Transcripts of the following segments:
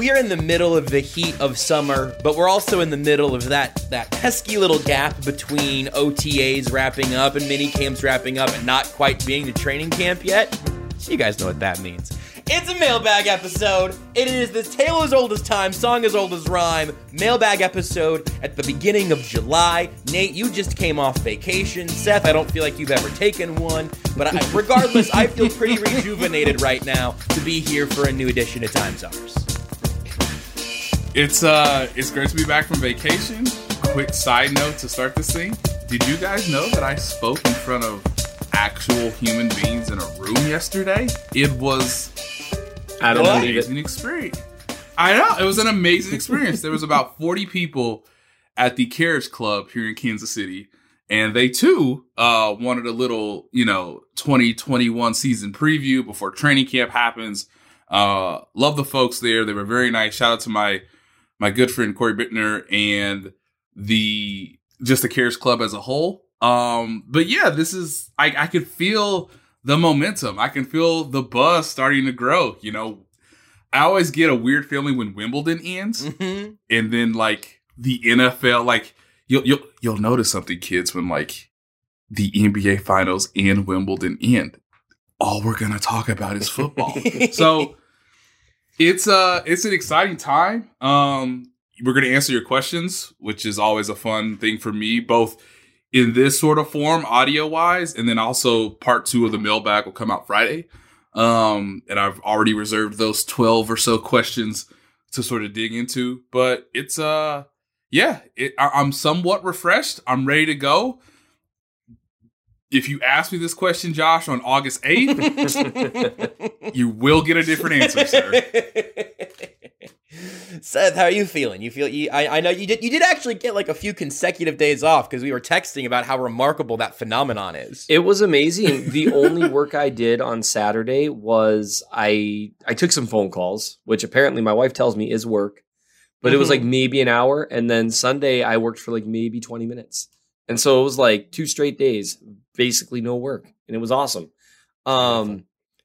We are in the middle of the heat of summer, but we're also in the middle of that that pesky little gap between OTAs wrapping up and mini camps wrapping up and not quite being to training camp yet. So you guys know what that means. It's a mailbag episode. It is this tale as old as time, song as old as rhyme, mailbag episode at the beginning of July. Nate, you just came off vacation. Seth, I don't feel like you've ever taken one, but I, regardless, I feel pretty rejuvenated right now to be here for a new edition of Time Summers. It's uh, it's great to be back from vacation. Quick side note to start this thing: Did you guys know that I spoke in front of actual human beings in a room yesterday? It was I don't an believe it. amazing experience. I know it was an amazing experience. there was about forty people at the Carriage Club here in Kansas City, and they too uh, wanted a little, you know, twenty twenty one season preview before training camp happens. Uh, love the folks there; they were very nice. Shout out to my my good friend Corey Bittner and the just the Carriage Club as a whole. Um, but yeah, this is I I could feel the momentum. I can feel the buzz starting to grow. You know, I always get a weird feeling when Wimbledon ends, Mm-hmm. and then like the NFL, like you'll you'll you'll notice something, kids, when like the NBA Finals and Wimbledon end. All we're gonna talk about is football. so it's uh it's an exciting time. Um, we're gonna answer your questions, which is always a fun thing for me, both in this sort of form, audio wise, and then also part two of the mailbag will come out Friday. Um, and I've already reserved those 12 or so questions to sort of dig into, but it's, uh, yeah, it, I, I'm somewhat refreshed. I'm ready to go. If you ask me this question, Josh, on August 8th, you will get a different answer, sir. Seth, how are you feeling? You feel you? I, I know you did. You did actually get like a few consecutive days off because we were texting about how remarkable that phenomenon is. It was amazing. The only work I did on Saturday was I I took some phone calls, which apparently my wife tells me is work, but it was Mhm. like maybe an hour, and then Sunday I worked for like maybe twenty minutes, and so it was like two straight days, basically no work, and it was awesome. Um,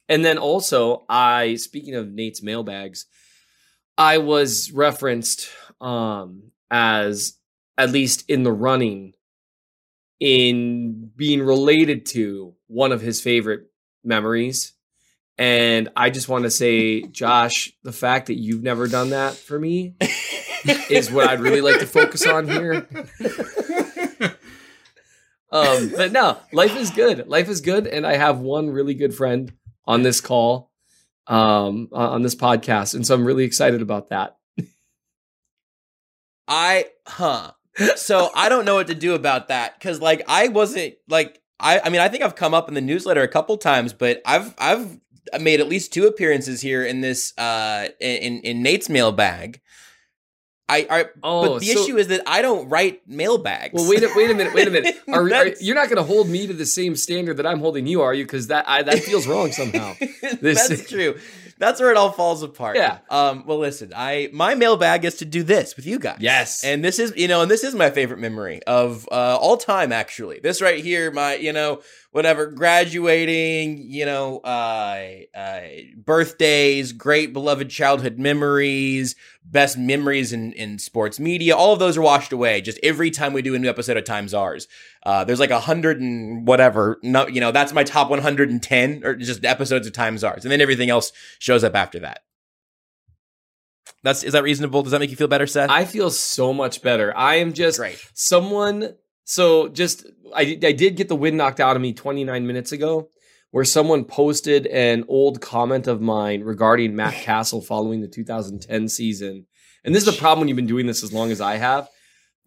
and then also I speaking of Nate's mailbags, I was referenced um as at least in the running in being related to one of his favorite memories. And I just want to say, Josh, the fact that you've never done that for me is what I'd really like to focus on here. Um, but no, life is good. Life is good. And I have one really good friend on this call, um, on this podcast. And so I'm really excited about that. I huh. So I don't know what to do about that because like I wasn't like I I mean I think I've come up in the newsletter a couple times, but I've I've made at least two appearances here in this uh in in Nate's mailbag. I, I Oh, but the so- issue is that I don't write mailbags. Well, wait a wait a minute, wait a minute. Are, are, you're not going to hold me to the same standard that I'm holding you, are you? Because that I, that feels wrong somehow. This- That's true. That's where it all falls apart. Yeah. Um. Well, listen. I my mailbag is to do this with you guys. Yes. And this is you know, and this is my favorite memory of uh, all time. Actually, this right here, my you know, whatever, graduating, you know, uh, uh, birthdays, great beloved childhood memories, best memories in in sports media. All of those are washed away. Just every time we do a new episode of Times Ours. Uh, there's like a hundred and whatever. No, you know, that's my top 110 or just episodes of Times Ours, and then everything else shows up after that. That's is that reasonable? Does that make you feel better, Seth? I feel so much better. I am just Great. someone. So just I I did get the wind knocked out of me 29 minutes ago, where someone posted an old comment of mine regarding Matt Cassel following the 2010 season, and this is the problem when you've been doing this as long as I have.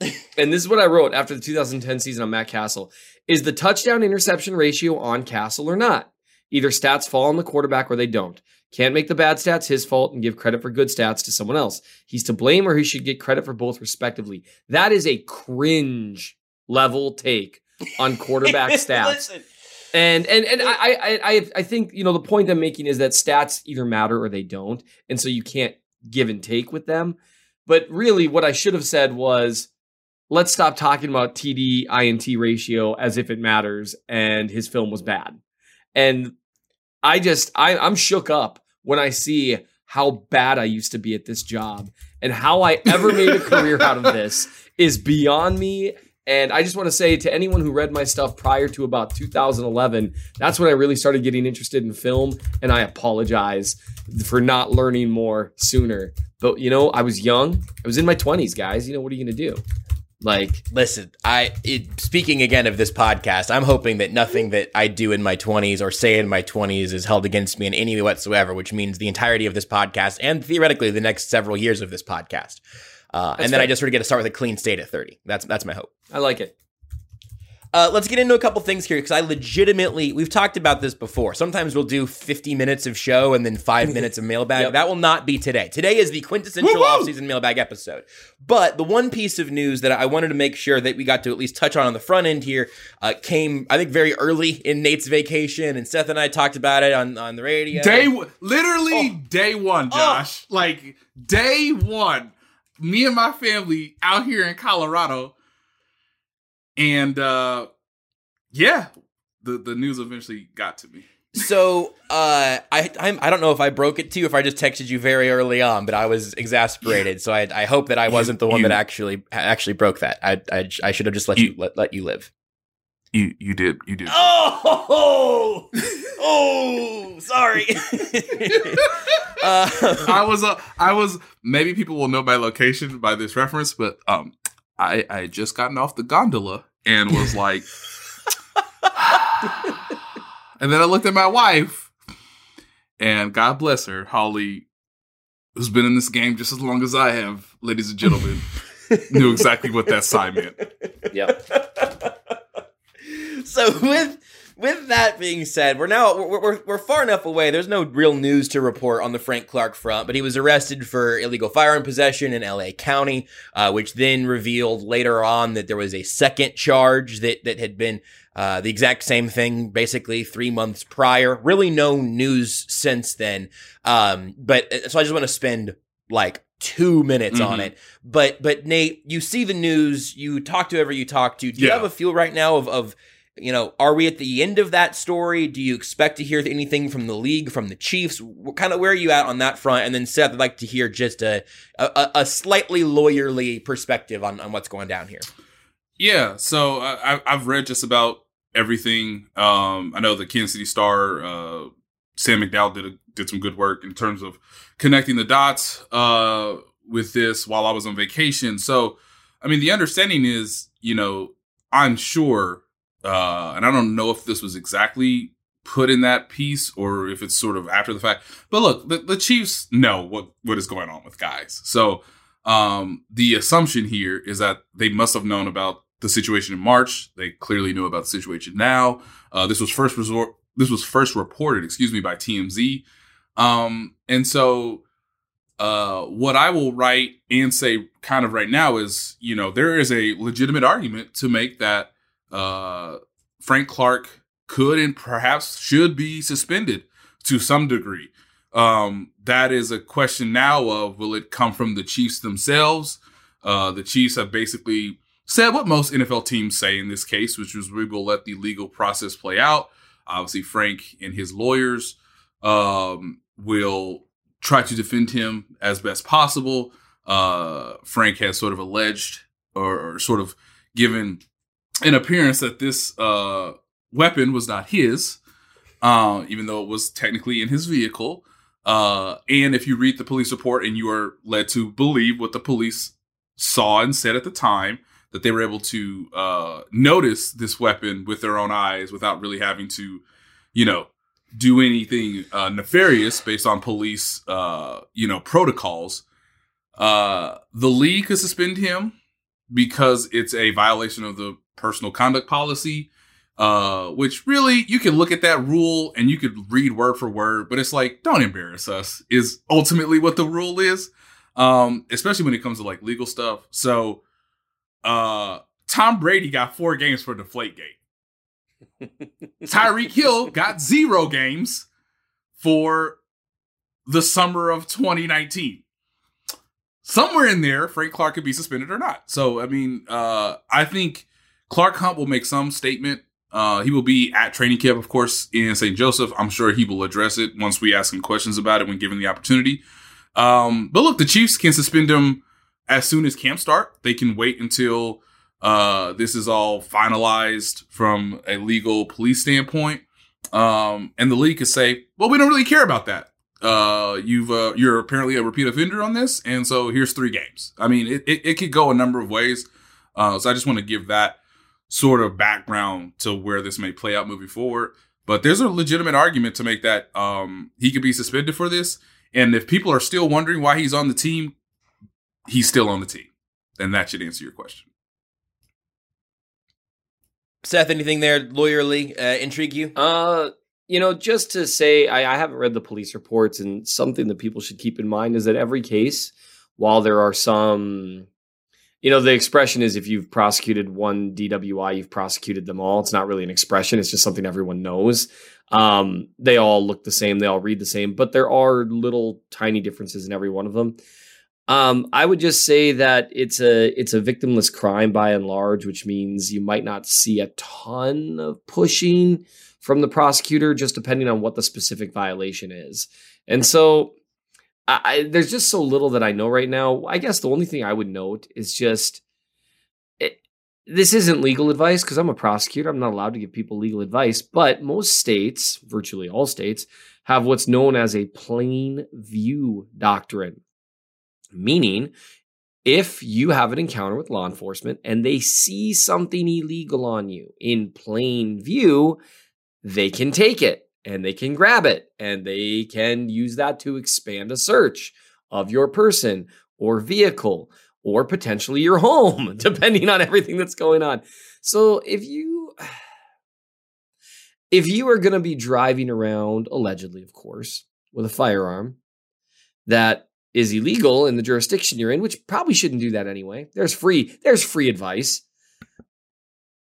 and this is what I wrote after the 2010 season on Matt Cassel: Is the touchdown interception ratio on Cassel or not? Either stats fall on the quarterback or they don't. Can't make the bad stats his fault and give credit for good stats to someone else. He's to blame or he should get credit for both respectively. That is a cringe level take on quarterback stats. Listen, And and and I I I I think you know the point I'm making is that stats either matter or they don't, and so you can't give and take with them. But really, what I should have said was, let's stop talking about TD INT ratio as if it matters, and his film was bad. And I just I I'm shook up when I see how bad I used to be at this job and how I ever made a career out of this is beyond me. And I just want to say to anyone who read my stuff prior to about 2011, that's when I really started getting interested in film. And I apologize for not learning more sooner. But, you know, I was young. I was in my 20s, guys. You know, what are you going to do? Like, listen. I it, speaking again of this podcast. I'm hoping that nothing that I do in my 20s or say in my 20s is held against me in any way whatsoever. Which means the entirety of this podcast and theoretically the next several years of this podcast. Uh, and then fair. I just sort of get to start with a clean state at 30. That's that's my hope. I like it. Uh, let's get into a couple things here because I legitimately, we've talked about this before. Sometimes we'll do 50 minutes of show and then five minutes of mailbag. Yep. That will not be today. Today is the quintessential offseason mailbag episode. But the one piece of news that I wanted to make sure that we got to at least touch on on the front end here uh, came, I think, very early in Nate's vacation. And Seth and I talked about it on, on the radio. Day w- literally day one, Josh. Like day one, me and my family out here in Colorado, and uh yeah, the the news eventually got to me. So uh, I I'm, I don't know if I broke it to you, if I just texted you very early on, but I was exasperated. So I, I hope that I wasn't the one you- that actually actually broke that. I I, I should have just let you, You- let, let you live. You you did you did. Oh oh sorry. uh, I was uh, I was maybe people will know my location by this reference, but um I I had just gotten off the gondola and was like And then I looked at my wife and God bless her, Holly who's been in this game just as long as I have, ladies and gentlemen, knew exactly what that sign meant. Yep. so with with that being said, we're now we're, we're, we're far enough away. There's no real news to report on the Frank Clark front, but he was arrested for illegal firearm possession in L.A. County, uh, which then revealed later on that there was a second charge that that had been uh, the exact same thing, basically three months prior. Really, no news since then. Um, but so I just want to spend like two minutes on Mhm. it. But but Nate, you see the news, you talk to whoever you talk to. Do you have a feel right now of of you know, are we at the end of that story? Do you expect to hear anything from the league, from the Chiefs? What kind of where are you at on that front? And then Seth, I'd like to hear just a a, a slightly lawyerly perspective on, on what's going down here. Yeah, so I, I- I've read just about everything. Um, I know the Kansas City Star, uh, Sam McDowell did a, did some good work in terms of connecting the dots uh, with this while I was on vacation. So, I mean, the understanding is, you know, I'm sure, uh, and I don't know if this was exactly put in that piece or if it's sort of after the fact. But look, the, the Chiefs know what what is going on with guys. So um, the assumption here is that they must have known about the situation in March. They clearly knew about the situation now. Uh, this was first resort. This was first reported, excuse me, by TMZ. Um, and so uh, what I will write and say kind of right now is, you know, there is a legitimate argument to make that uh, Frank Clark could and perhaps should be suspended to some degree. Um, that is a question now of will it come from the Chiefs themselves? Uh, the Chiefs have basically said what most NFL teams say in this case, which is we will let the legal process play out. Obviously, Frank and his lawyers um, will try to defend him as best possible. Uh, Frank has sort of alleged or, or, sort of given an appearance that this uh, weapon was not his, uh, even though it was technically in his vehicle. Uh, and if you read the police report and you are led to believe what the police saw and said at the time, that they were able to uh, notice this weapon with their own eyes without really having to, you know, do anything uh, nefarious based on police, uh, you know, protocols. Uh, the league could suspend him because it's a violation of the personal conduct policy. Uh, which really you can look at that rule and you could read word for word, but it's like, don't embarrass us is ultimately what the rule is. Um, especially when it comes to like legal stuff. So, uh, Tom Brady got four games for Deflategate. Tyreek Hill got zero games for the summer of 2019. Somewhere in there, Frank Clark could be suspended or not. So, I mean, uh, I think Clark Hunt will make some statement. Uh, he will be at training camp, of course, in St. Joseph. I'm sure he will address it once we ask him questions about it when given the opportunity. Um, but look, the Chiefs can suspend him as soon as camp start. They can wait until uh, this is all finalized from a legal police standpoint. Um, and the league could say, well, we don't really care about that. Uh, you've, uh, you're apparently a repeat offender on this. And so here's three games. I mean, it, it, it could go a number of ways. Uh, so I just want to give that sort of background to where this may play out moving forward. But there's a legitimate argument to make that, um, he could be suspended for this. And if people are still wondering why he's on the team, he's still on the team. And that should answer your question. Seth, anything there lawyerly uh, intrigue you? Uh, you know, just to say, I, I haven't read the police reports, and something that people should keep in mind is that every case, while there are some, you know, the expression is if you've prosecuted one DWI, you've prosecuted them all. It's not really an expression; it's just something everyone knows. Um, they all look the same, they all read the same, but there are little tiny differences in every one of them. Um, I would just say that it's a it's a victimless crime by and large, which means you might not see a ton of pushing from the prosecutor, just depending on what the specific violation is. And so, I, there's just so little that I know right now. I guess the only thing I would note is just it, this isn't legal advice because I'm a prosecutor. I'm not allowed to give people legal advice, but most states, virtually all states, have what's known as a plain view doctrine Meaning, if you have an encounter with law enforcement and they see something illegal on you in plain view, they can take it and they can grab it and they can use that to expand a search of your person or vehicle or potentially your home, depending on everything that's going on. So if you if you are going to be driving around allegedly of course with a firearm that is illegal in the jurisdiction you're in, which probably shouldn't do that anyway. There's free there's free advice.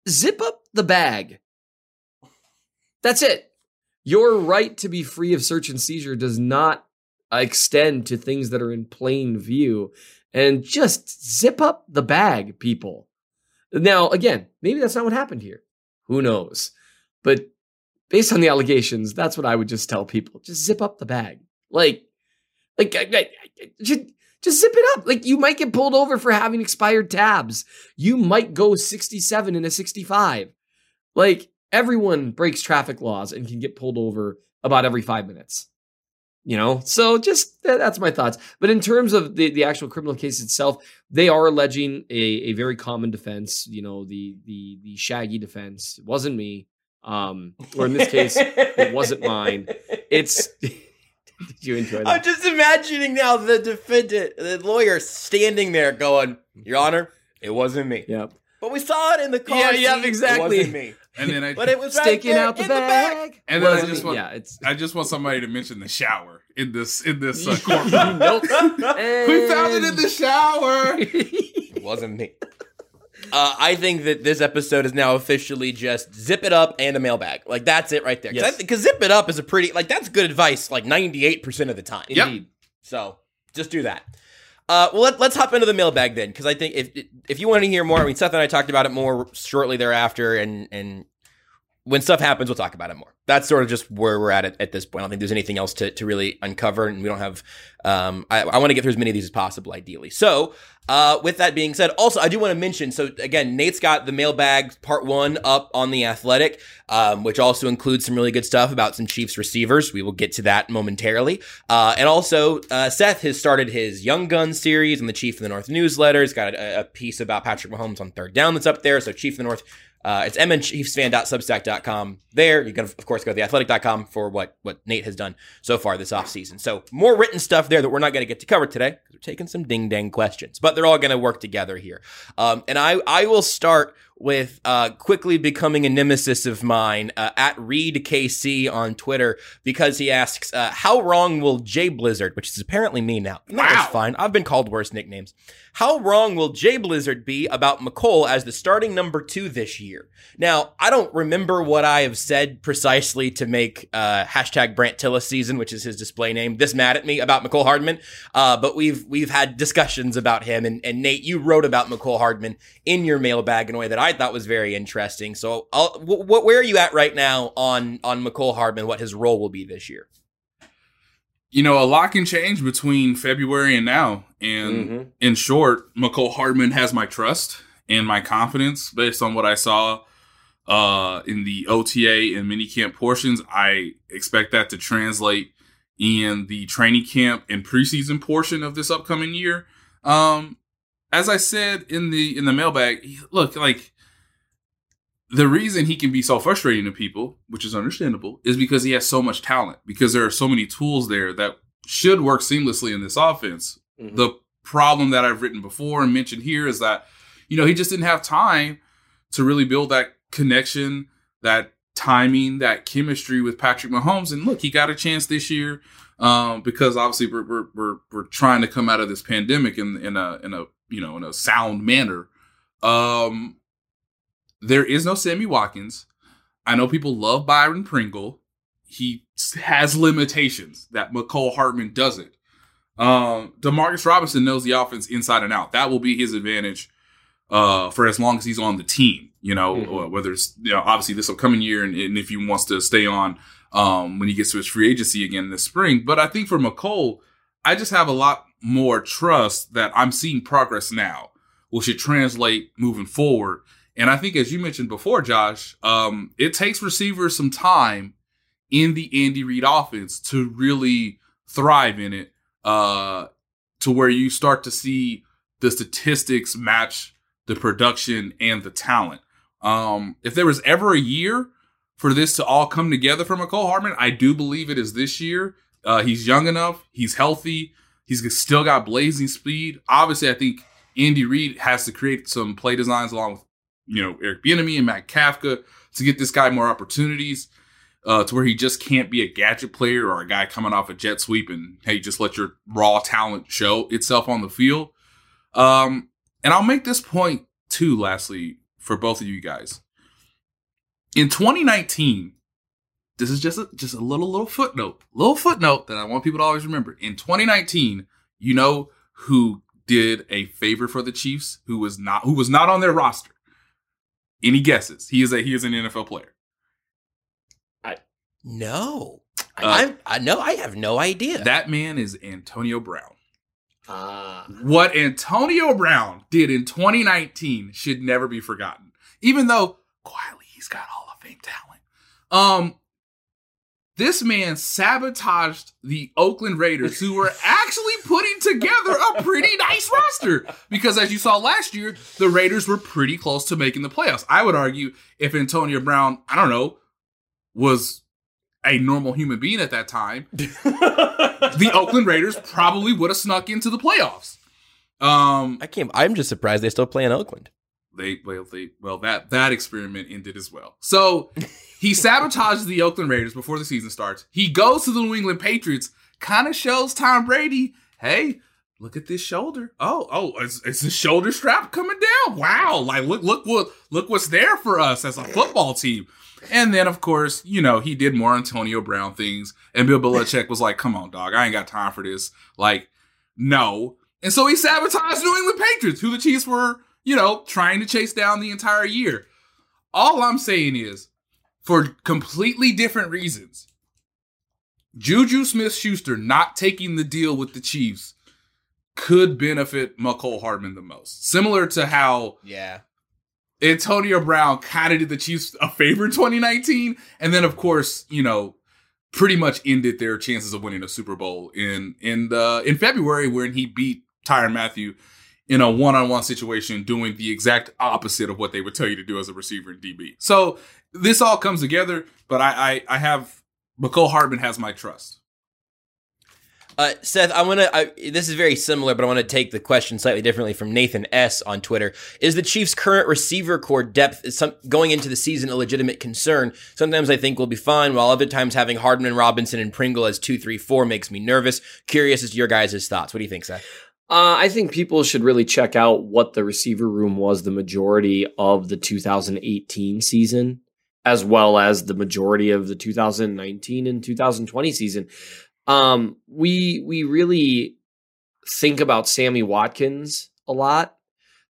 Zip up the bag. That's it. Your right to be free of search and seizure does not extend to things that are in plain view. And just zip up the bag, people. Now, again, maybe that's not what happened here. Who knows? But based on the allegations, that's what I would just tell people. Just zip up the bag. Like, like, just, just zip it up. Like, you might get pulled over for having expired tabs. You might go 67 in a 65. Like, everyone breaks traffic laws and can get pulled over about every five minutes. You know, so just that's my thoughts. But in terms of the, the actual criminal case itself, they are alleging a, a very common defense. You know, the the the Shaggy defense. It wasn't me, um, or in this case, it wasn't mine. It's Did you enjoy that? I'm just imagining now the defendant, the lawyer, standing there going, "Your Honor, it wasn't me." Yep. But we saw it in the car. Yeah, yeah, exactly. It wasn't me. And then I, but it was Sticking there out the in bag. the back. and then I Wasn't just me. want, yeah, it's I just want somebody to mention the shower in this in this uh, courtroom. nope. we found it in the shower. It wasn't me. Uh, I think that this episode is now officially just zip it up and a mailbag. Like that's it right there. Yes. Because zip it up is a pretty like that's good advice. Like ninety eight percent of the time. Yep. Indeed. So just do that. Uh, well, let, let's hop into the mailbag then, because I think if if you want to hear more, I mean, Seth and I talked about it more shortly thereafter, and and when stuff happens, we'll talk about it more. That's sort of just where we're at at, at this point. I don't think there's anything else to, to really uncover, and we don't have. Um, I, I want to get through as many of these as possible, ideally. So, uh, with that being said, also I do want to mention. So again, Nate's got the mailbag part one up on the Athletic, um, which also includes some really good stuff about some Chiefs receivers. We will get to that momentarily. Uh, and also, uh, Seth has started his Young Guns series on the Chief of the North newsletter. He's got a, a piece about Patrick Mahomes on third down that's up there. So Chief of the North. Uh, it's mnchiefsfan.substack.com. There, you can of course go to theathletic.com for what what Nate has done so far this offseason. So more written stuff there that we're not going to get to cover today because we're taking some ding dang questions, but they're all going to work together here. Um, and I I will start with uh, quickly becoming a nemesis of mine uh, at Reed KC on Twitter because he asks, uh, "How wrong will Jay Blizzard, which is apparently me now? And That was Wow. fine. I've been called worse nicknames. How wrong will Jay Blizzard be about Mecole as the starting number two this year? Now, I don't remember what I have said precisely to make uh, hashtag Brant Tillis season, which is his display name, this mad at me about Mecole Hardman. Uh, but we've we've had discussions about him, and, and Nate, you wrote about Mecole Hardman in your mailbag in a way that I thought was very interesting. So, I'll, wh- wh- where are you at right now on on Mecole Hardman? What his role will be this year? You know, a lot can change between February and now. And Mhm. in short, Mecole Hardman has my trust and my confidence based on what I saw uh, in the OTA and minicamp portions. I expect that to translate in the training camp and preseason portion of this upcoming year. Um, as I said in the in the mailbag, look like the reason he can be so frustrating to people, which is understandable, is because he has so much talent. Because there are so many tools there that should work seamlessly in this offense. Mhm. The problem that I've written before and mentioned here is that, you know, he just didn't have time to really build that connection, that timing, that chemistry with Patrick Mahomes. And look, he got a chance this year um, because obviously we're, we're we're we're trying to come out of this pandemic in in a in a you know in a sound manner. Um, there is no Sammy Watkins. I know people love Byron Pringle. He has limitations that Mecole Hardman doesn't. Um, Demarcus Robinson knows the offense inside and out. That will be his advantage uh, for as long as he's on the team. You know, Mhm. uh, whether it's you know obviously this upcoming year, and, and if he wants to stay on um, when he gets to his free agency again this spring. But I think for Mecole, I just have a lot more trust that I'm seeing progress now, which should translate moving forward. And I think, as you mentioned before, Josh, um, it takes receivers some time in the Andy Reid offense to really thrive in it, uh, to where you start to see the statistics match the production and the talent. Um, if there was ever a year for this to all come together for Mecole Hardman, I do believe it is this year. Uh, he's young enough, he's healthy, he's still got blazing speed. Obviously, I think Andy Reid has to create some play designs along with you know Eric Bieniemy and Matt Kafka to get this guy more opportunities. Uh, to where he just can't be a gadget player or a guy coming off a jet sweep and hey, just let your raw talent show itself on the field. Um, and I'll make this point too, lastly, for both of you guys. In 2019, this is just a, just a little little footnote, little footnote that I want people to always remember. In 2019, you know who did a favor for the Chiefs, who was not who was not on their roster. Any guesses? He is a he is an NFL player. I no, Uh, I, I no, I have no idea. That man is Antonio Brown. Ah. What Antonio Brown did in 2019 should never be forgotten. Even though quietly he's got Hall of Fame talent. Um this man sabotaged the Oakland Raiders, who were actually putting together a pretty nice roster. Because as you saw last year, the Raiders were pretty close to making the playoffs. I would argue if Antonio Brown, I don't know, was a normal human being at that time, the Oakland Raiders probably would have snuck into the playoffs. Um, I can't. I'm just surprised they still play in Oakland. they well they well that that experiment ended as well. So he sabotages the Oakland Raiders before the season starts. He goes to the New England Patriots, kind of shows Tom Brady, hey, look at this shoulder. Oh, oh, it's, is the shoulder strap coming down? Wow! Like look, look what look what's there for us as a football team. And then, of course, you know, he did more Antonio Brown things. And Bill Belichick was like, come on, dog, I ain't got time for this. Like, no. And so he sabotaged New England Patriots, who the Chiefs were, you know, trying to chase down the entire year. All I'm saying is, for completely different reasons, Juju Smith Schuster not taking the deal with the Chiefs could benefit Mecole Hardman the most. Similar to how Yeah. Antonio Brown kind of did the Chiefs a favor in 2019, and then of course, you know, pretty much ended their chances of winning a Super Bowl in in the in February when he beat Tyrann Mathieu in a one-on-one situation, doing the exact opposite of what they would tell you to do as a receiver in DB. So this all comes together, but I I, I have Mecole Hardman has my trust. Uh, Seth, I want to. This is very similar, but I want to take the question slightly differently from Nathan S on Twitter. Is the Chiefs' current receiver core depth is some, going into the season a legitimate concern? Sometimes I think we'll be fine, while other times having Hardman, Robinson, and Pringle as two, three, four makes me nervous. Curious as to your guys' thoughts. What do you think, Seth? Uh, I think people should really check out what the receiver room was the majority of the 2018 season, as well as the majority of the 2019 and 2020 season. Um, we we really think about Sammy Watkins a lot,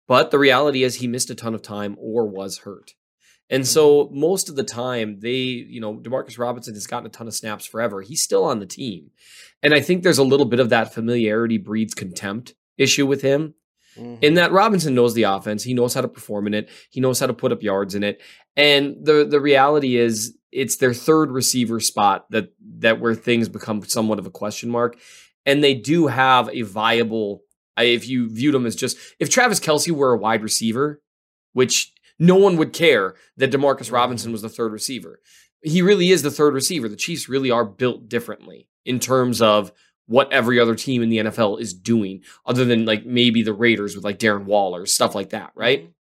but the reality is he missed a ton of time or was hurt. And so most of the time they, you know, Demarcus Robinson has gotten a ton of snaps forever. He's still on the team. And I think there's a little bit of that familiarity breeds contempt issue with him. Mm-hmm. In that Robinson knows the offense, he knows how to perform in it, he knows how to put up yards in it. And the the reality is it's their third receiver spot that that where things become somewhat of a question mark. And they do have a viable if you viewed them as just if Travis Kelce were a wide receiver, which no one would care that Demarcus mm-hmm. Robinson was the third receiver. He really is the third receiver. The Chiefs really are built differently in terms of what every other team in the NFL is doing, other than like maybe the Raiders with like Darren Waller, stuff like that, right?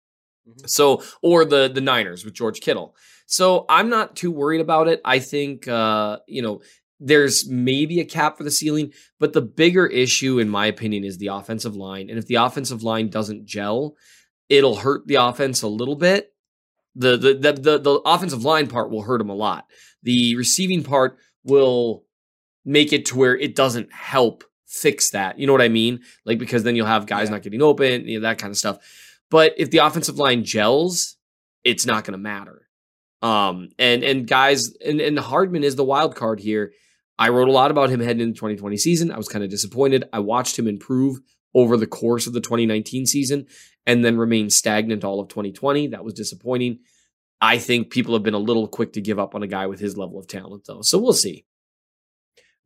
So, or the the Niners with George Kittle. So I'm not too worried about it. I think uh, you know, there's maybe a cap for the ceiling, but the bigger issue, in my opinion, is the offensive line. And if the offensive line doesn't gel, it'll hurt the offense a little bit. The the the the, the offensive line part will hurt them a lot. The receiving part will make it to where it doesn't help fix that. You know what I mean? Like because then you'll have guys Yeah. not getting open, you know, that kind of stuff. But if the offensive line gels, it's not going to matter. Um, and and guys, and and Hardman is the wild card here. I wrote a lot about him heading into the 2020 season. I was kind of disappointed. I watched him improve over the course of the 2019 season and then remain stagnant all of 2020. That was disappointing. I think people have been a little quick to give up on a guy with his level of talent, though. So we'll see.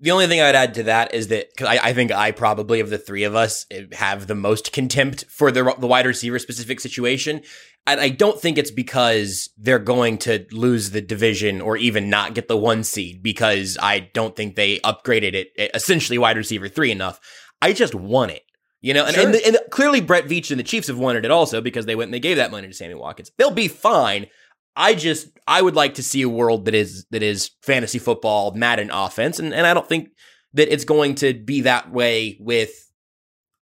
The only thing I'd add to that is that cause I, I think I probably of the three of us eh, have the most contempt for the the wide receiver specific situation, and I don't think it's because they're going to lose the division or even not get the one seed because I don't think they upgraded it eh, essentially wide receiver three enough. I just want it. You know, and, and, and clearly Brett Veach and the Chiefs have wanted it also because they went and they gave that money to Sammy Watkins. They'll be fine. I just I would like to see a world that is that is fantasy football, Madden offense, and, and I don't think that it's going to be that way with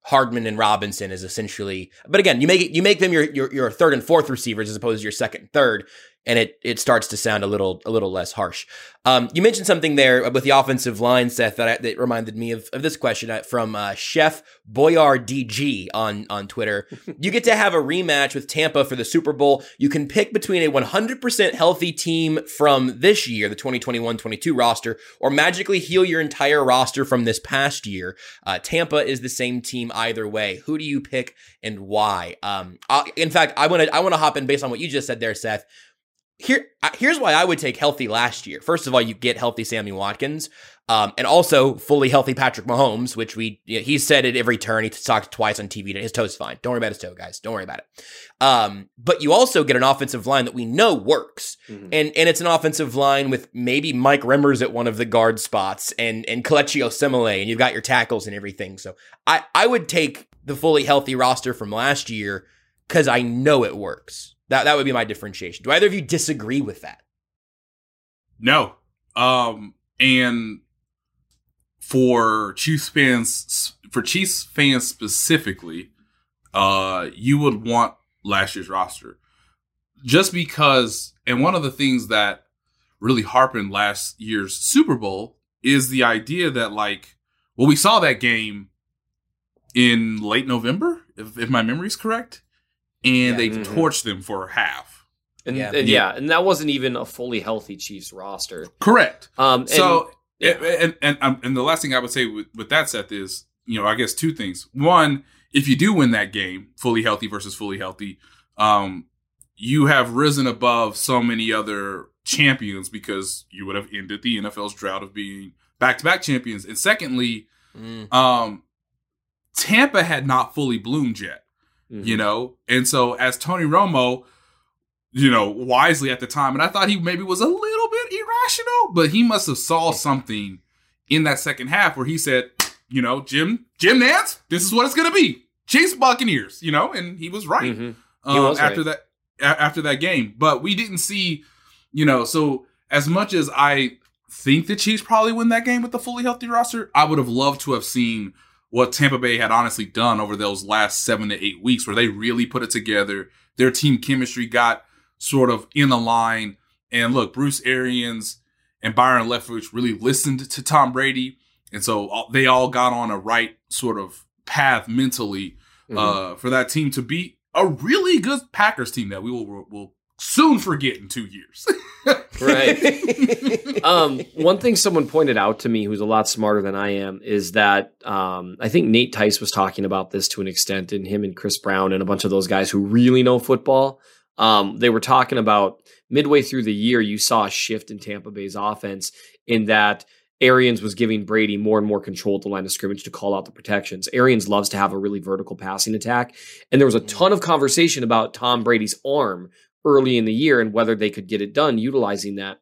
Hardman and Robinson is essentially but again, you make it you make them your your your third and fourth receivers as opposed to your second third, and it it starts to sound a little a little less harsh. Um, you mentioned something there with the offensive line, Seth, that, I, that reminded me of, of this question uh, from uh, Chef Boyar DG on on Twitter. you get to have a rematch with Tampa for the Super Bowl. You can pick between a 100% healthy team from this year, the 2021-22 roster, or magically heal your entire roster from this past year. Uh, Tampa is the same team either way. Who do you pick and why? Um, I, in fact, I want to I want to hop in based on what you just said there, Seth here here's why I would take healthy last year. First of all, you get healthy Sammy Watkins, um, and also fully healthy Patrick Mahomes, which we you know, he said at every turn. He talked twice on TV. His toe's fine. Don't worry about his toe, guys. Don't worry about it. Um, but you also get an offensive line that we know works, Mhm. and and it's an offensive line with maybe Mike Remmers at one of the guard spots, and and Kelechi Osemele, and you've got your tackles and everything. So I I would take the fully healthy roster from last year because I know it works. That that would be my differentiation. Do either of you disagree with that? No. Um, and for Chiefs fans, for Chiefs fans specifically, uh, you would want last year's roster just because. And one of the things that really harpened last year's Super Bowl is the idea that like, well, we saw that game in late November, if, if my memory's correct, and Yeah. they Mhm. torched them for half. And Yeah. and yeah. and that wasn't even a fully healthy Chiefs roster. Correct. Um, and, so yeah. and and and, um, and the last thing I would say with, with that Seth is you know I guess two things. One, if you do win that game, fully healthy versus fully healthy, um, you have risen above so many other champions because you would have ended the NFL's drought of being back to back champions. And secondly, Mm. um, Tampa had not fully bloomed yet Mhm. you know? And so as Tony Romo, you know, wisely at the time, and I thought he maybe was a little bit irrational, but he must have saw something in that second half where he said, you know, Jim, Jim Nantz, this is what it's gonna be. Chiefs Buccaneers, you know, and he was right. Mhm. Um, was after right. that a- after that game. But we didn't see, you know, so as much as I think the Chiefs probably win that game with the fully healthy roster, I would have loved to have seen what Tampa Bay had honestly done over those last seven to eight weeks, where they really put it together. Their team chemistry got sort of in a line. And look, Bruce Arians and Byron Leftwich really listened to Tom Brady. And so they all got on a right sort of path mentally Mhm. uh, for that team to beat a really good Packers team that we will will soon forget in two years. Right. um, one thing someone pointed out to me who's a lot smarter than I am is that um, I think Nate Tice was talking about this to an extent, and him and Chris Brown and a bunch of those guys who really know football. Um, they were talking about midway through the year, you saw a shift in Tampa Bay's offense in that Arians was giving Brady more and more control at the line of scrimmage to call out the protections. Arians loves to have a really vertical passing attack. And there was a ton of conversation about Tom Brady's arm early in the year and whether they could get it done utilizing that.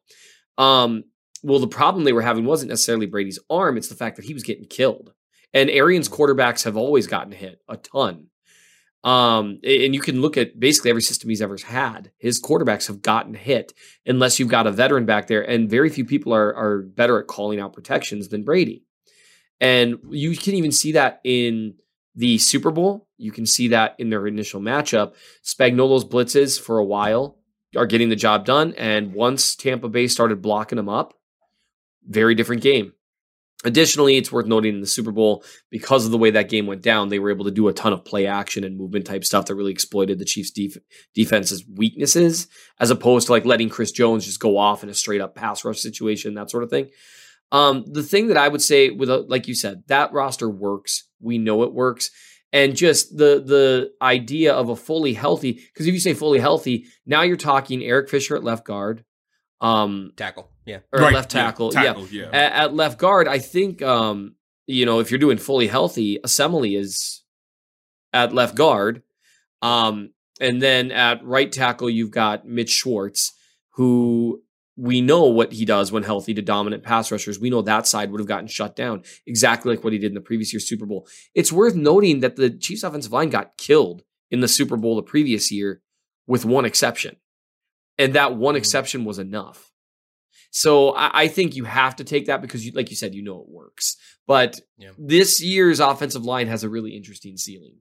Um, well, the problem they were having wasn't necessarily Brady's arm, it's the fact that he was getting killed. And Arians quarterbacks have always gotten hit a ton. Um, and you can look at basically every system he's ever had. His quarterbacks have gotten hit unless you've got a veteran back there, and very few people are are better at calling out protections than Brady. And you can even see that in the Super Bowl. You can see that in their initial matchup. Spagnuolo's blitzes for a while are getting the job done, and once Tampa Bay started blocking them up, very different game. Additionally, it's worth noting in the Super Bowl, because of the way that game went down, they were able to do a ton of play action and movement type stuff that really exploited the Chiefs' def- defense's weaknesses, as opposed to like letting Chris Jones just go off in a straight up pass rush situation, that sort of thing. Um, the thing that I would say, with a, like you said, that roster works. We know it works, and just the the idea of a fully healthy. Because if you say fully healthy, now you're talking Eric Fisher at left guard, um, Tackle. Yeah. or Right, left yeah, tackle. tackle, yeah. yeah. At, at left guard, I think um, you know if you're doing fully healthy, Osemele is at left guard, um, and then at right tackle you've got Mitch Schwartz, who we know what he does when healthy to dominant pass rushers. We know that side would have gotten shut down exactly like what he did in the previous year's Super Bowl. It's worth noting that the Chiefs offensive line got killed in the Super Bowl the previous year, with one exception, and that one mm-hmm. exception was enough. So I, I think you have to take that because, you, like you said, you know it works. But Yeah. this year's offensive line has a really interesting ceiling.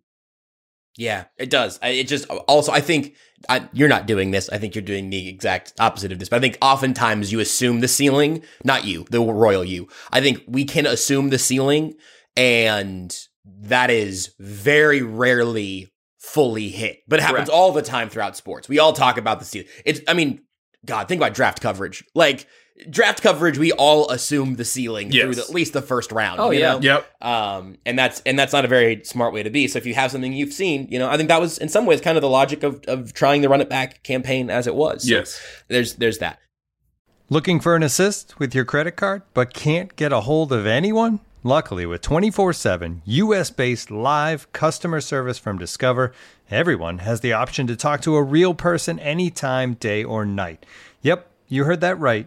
Yeah, it does. I- It just also I think I, you're not doing this. I think you're doing the exact opposite of this. But I think oftentimes you assume the ceiling, not you, the royal you. I think we can assume the ceiling, and that is very rarely fully hit. But it happens Correct. all the time throughout sports. We all talk about the ceiling. It's I mean, God, think about draft coverage. Like draft coverage, we all assume the ceiling Yes. through the, at least the first round. Oh, you yeah. know? Yep. um, and that's and that's not a very smart way to be. So if you have something you've seen, you know, I think that was in some ways kind of the logic of of trying the run it back campaign as it was. So Yes. there's there's that. Looking for an assist with your credit card but can't get a hold of anyone? Luckily, with 24 7 US based live customer service from Discover, everyone has the option to talk to a real person anytime, day or night. Yep, you heard that right.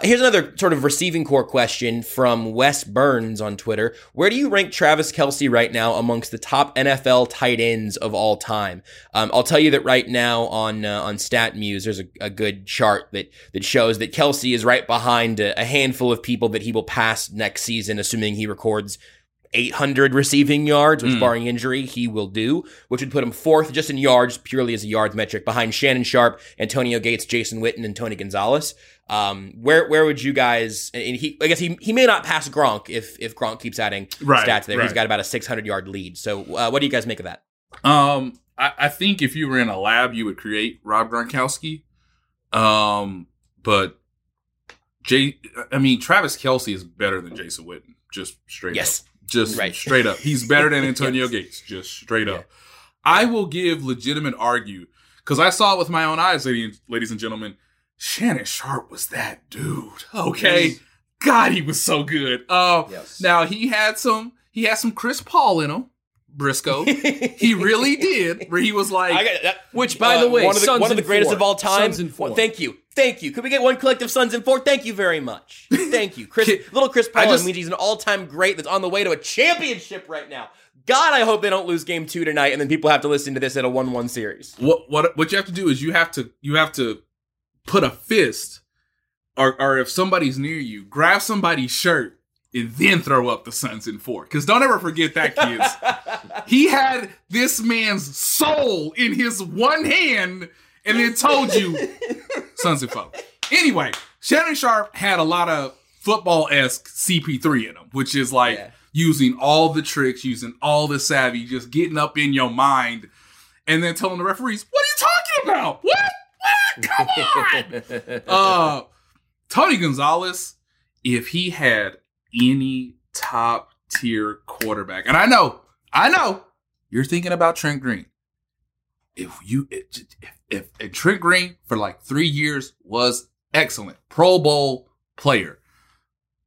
Here's another sort of receiving core question from Wes Burns on Twitter. Where do you rank Travis Kelce right now amongst the top NFL tight ends of all time? Um, I'll tell you that right now on uh, on StatMuse, there's a, a, good chart that that shows that Kelce is right behind a, a handful of people that he will pass next season, assuming he records 800 receiving yards, which Mm. barring injury, he will do, which would put him fourth just in yards, purely as a yards metric, behind Shannon Sharpe, Antonio Gates, Jason Witten, and Tony Gonzalez. Um, where where would you guys? And he, I guess he he may not pass Gronk if if Gronk keeps adding Right, stats there. He's got about a 600 yard lead. So uh, what do you guys make of that? Um, I, I think if you were in a lab, you would create Rob Gronkowski. Um, but Jay, I mean, Travis Kelce is better than Jason Witten, just straight Yes. up. Just Right. straight up. He's better than Antonio Yes. Gates, just straight up. I will give legitimate argue because I saw it with my own eyes, ladies, ladies and gentlemen. Shannon Sharpe was that dude. Okay. God, he was so good. Uh, Yes. Now he had some, he had some Chris Paul in him, Briscoe. he really did, where he was like, I got that. Which, by the way, one of the, Suns one of the greatest four. of all time. Suns four. Well, thank you, thank you. Could we get one collective Suns in four? Thank you very much. Thank you, Chris. Little Chris I Paul just- means he's an all-time great that's on the way to a championship right now. God, I hope they don't lose Game Two tonight, and then people have to listen to this at a one-one series. what what what you have to do is you have to you have to put a fist or or if somebody's near you grab somebody's shirt and then throw up the Suns in four because don't ever forget that kids he had this man's soul in his one hand and then told you Suns in four anyway Shannon Sharpe had a lot of football-esque CP3 in him which is like Yeah. using all the tricks using all the savvy just getting up in your mind and then telling the referees, "What are you talking about? What? What? Come on!" uh, Tony Gonzalez, if he had any top tier quarterback, and I know, I know, you're thinking about Trent Green. If you, if, if, if Trent Green for like three years was excellent, Pro Bowl player,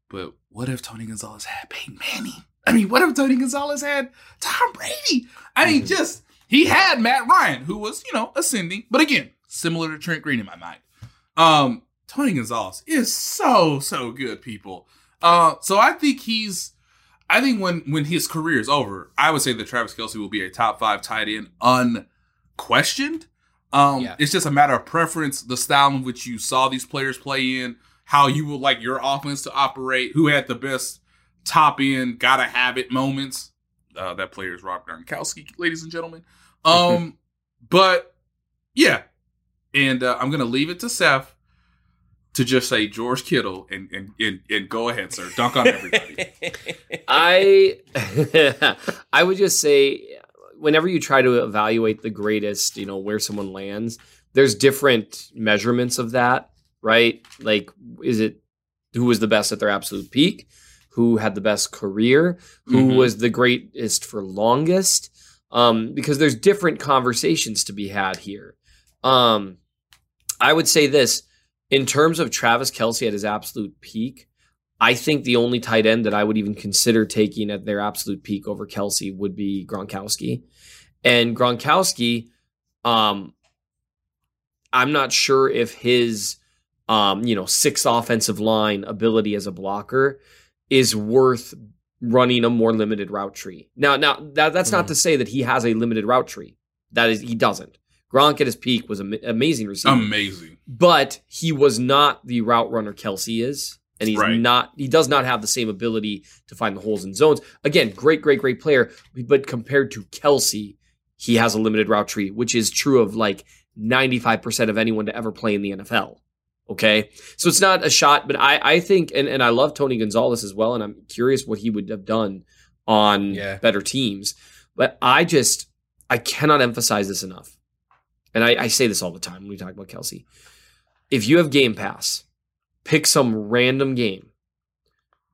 but what if Tony Gonzalez had Peyton Manning? I mean, what if Tony Gonzalez had Tom Brady? I mean, just he had Matt Ryan, who was, you know, ascending, but again, similar to Trent Green in my mind. Um, Tony Gonzalez is so, so good, people. Uh, so I think he's I think when when his career is over, I would say that Travis Kelce will be a top five tight end unquestioned. Um, Yeah. it's just a matter of preference, the style in which you saw these players play in, how you would like your offense to operate, who had the best top end, gotta have it moments. Uh, that player is Rob Gronkowski, ladies and gentlemen. Um, but yeah, and uh, I'm gonna leave it to Seth to just say George Kittle and and and, and go ahead, sir, dunk on everybody. I I would just say whenever you try to evaluate the greatest, you know, where someone lands, there's different measurements of that, right? Like is it who was the best at their absolute peak? Who had the best career? Who Mhm. was the greatest for longest? Um, because there's different conversations to be had here. Um, I would say this in terms of Travis Kelce at his absolute peak, I think the only tight end that I would even consider taking at their absolute peak over Kelce would be Gronkowski. And Gronkowski, um, I'm not sure if his, um, you know, sixth offensive line ability as a blocker is worth running a more limited route tree. Now, now that, that's not to say that he has a limited route tree. That is, he doesn't. Gronk at his peak was an amazing receiver. Amazing. But he was not the route runner Kelce is. And he's Right. not, he does not have the same ability to find the holes in zones. Again, great, great, great player. But compared to Kelce, he has a limited route tree, which is true of like 95% of anyone to ever play in the NFL. Okay. So it's not a shot, but I, I think, and, and I love Tony Gonzalez as well. And I'm curious what he would have done on Yeah. better teams. But I just, I cannot emphasize this enough. And I, I say this all the time when we talk about Kelce. If you have Game Pass, pick some random game.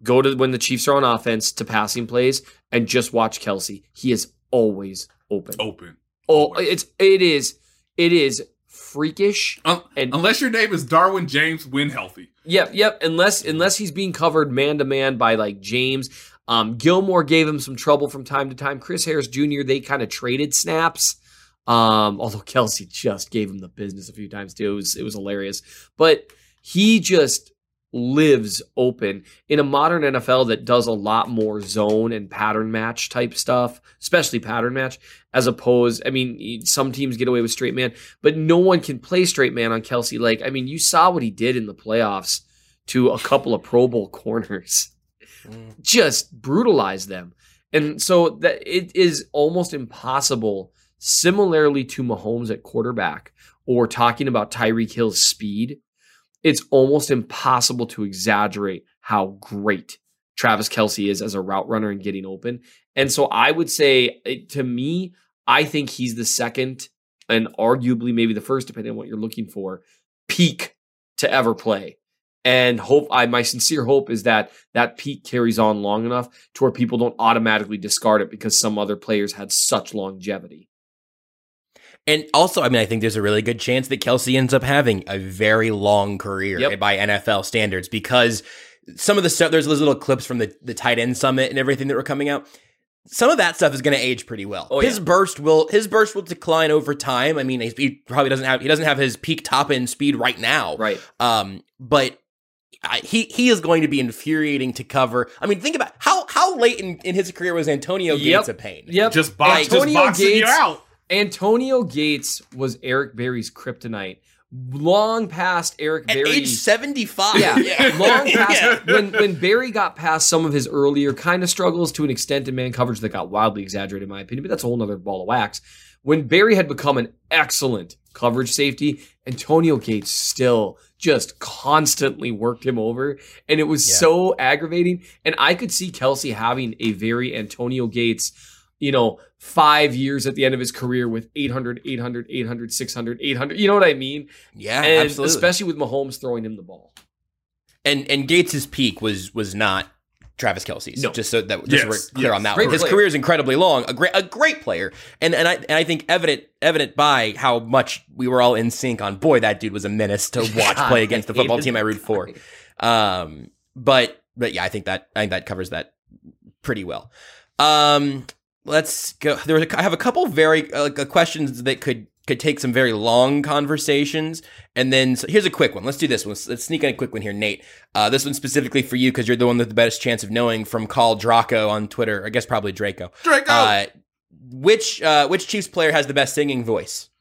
Go to when the Chiefs are on offense to passing plays and just watch Kelce. He is always open. Open. Oh, it's it is it is freakish. Un- unless your name is Derwin James, win healthy. Yep, yep. Unless unless he's being covered man to man by like James. Um, Gilmore gave him some trouble from time to time. Chris Harris Jr. They kind of traded snaps. Um, although Kelce just gave him the business a few times too. It was it was hilarious. But he just lives open in a modern NFL that does a lot more zone and pattern match type stuff, especially pattern match, as opposed, I mean, some teams get away with straight man, but no one can play straight man on Kelce. Like, I mean, you saw what he did in the playoffs to a couple of Pro Bowl corners. Just brutalized them. And so that it is almost impossible, similarly to Mahomes at quarterback, or talking about Tyreek Hill's speed it's almost impossible to exaggerate how great Travis Kelce is as a route runner and getting open. And so I would say, to me, I think he's the second and arguably maybe the first, depending on what you're looking for, peak to ever play. And hope I my sincere hope is that that peak carries on long enough to where people don't automatically discard it because some other players had such longevity. And also, I mean, I think there's a really good chance that Kelce ends up having a very long career Yep. by NFL standards because some of the stuff, there's those little clips from the, the tight end summit and everything that were coming out. Some of that stuff is going to age pretty well. Oh, his yeah. burst will his burst will decline over time. I mean, he's- he probably doesn't have he doesn't have his peak top end speed right now. Right. Um, but I, he he is going to be infuriating to cover. I mean, think about how how late in, in his career was Antonio Yep. Gates a pain? Yep. Just box, just boxing you out. Antonio Gates was Eric Berry's kryptonite. Long past Eric At Berry. age seventy five. Yeah, long past when when Berry got past some of his earlier kind of struggles to an extent in man coverage that got wildly exaggerated in my opinion, but that's a whole nother ball of wax. When Berry had become an excellent coverage safety, Antonio Gates still just constantly worked him over, and it was Yeah. so aggravating. And I could see Kelce having a very Antonio Gates, you know, five years at the end of his career with 800, 800, 800, 600, 800. You know what I mean? Yeah, and absolutely. especially with Mahomes throwing him the ball. and and Gates's peak was was not Travis Kelce's. No. Just so that just Yes, we're clear yes. on that Great one. His player. career is incredibly long. A great a great player, and and I and I think evident evident by how much we were all in sync on. Boy, that dude was a menace to watch God, play against I the football team I root for. Um, but but yeah, I think that I think that covers that pretty well. Um, let's go. There was a, I have a couple very uh, questions that could could take some very long conversations, and then so here's a quick one. Let's do this one. Let's, let's sneak in a quick one here, Nate. Uh, this one's specifically for you because you're the one with the best chance of knowing from Call Draco on Twitter. I guess probably Draco. Draco. Uh, which uh, which Chiefs player has the best singing voice?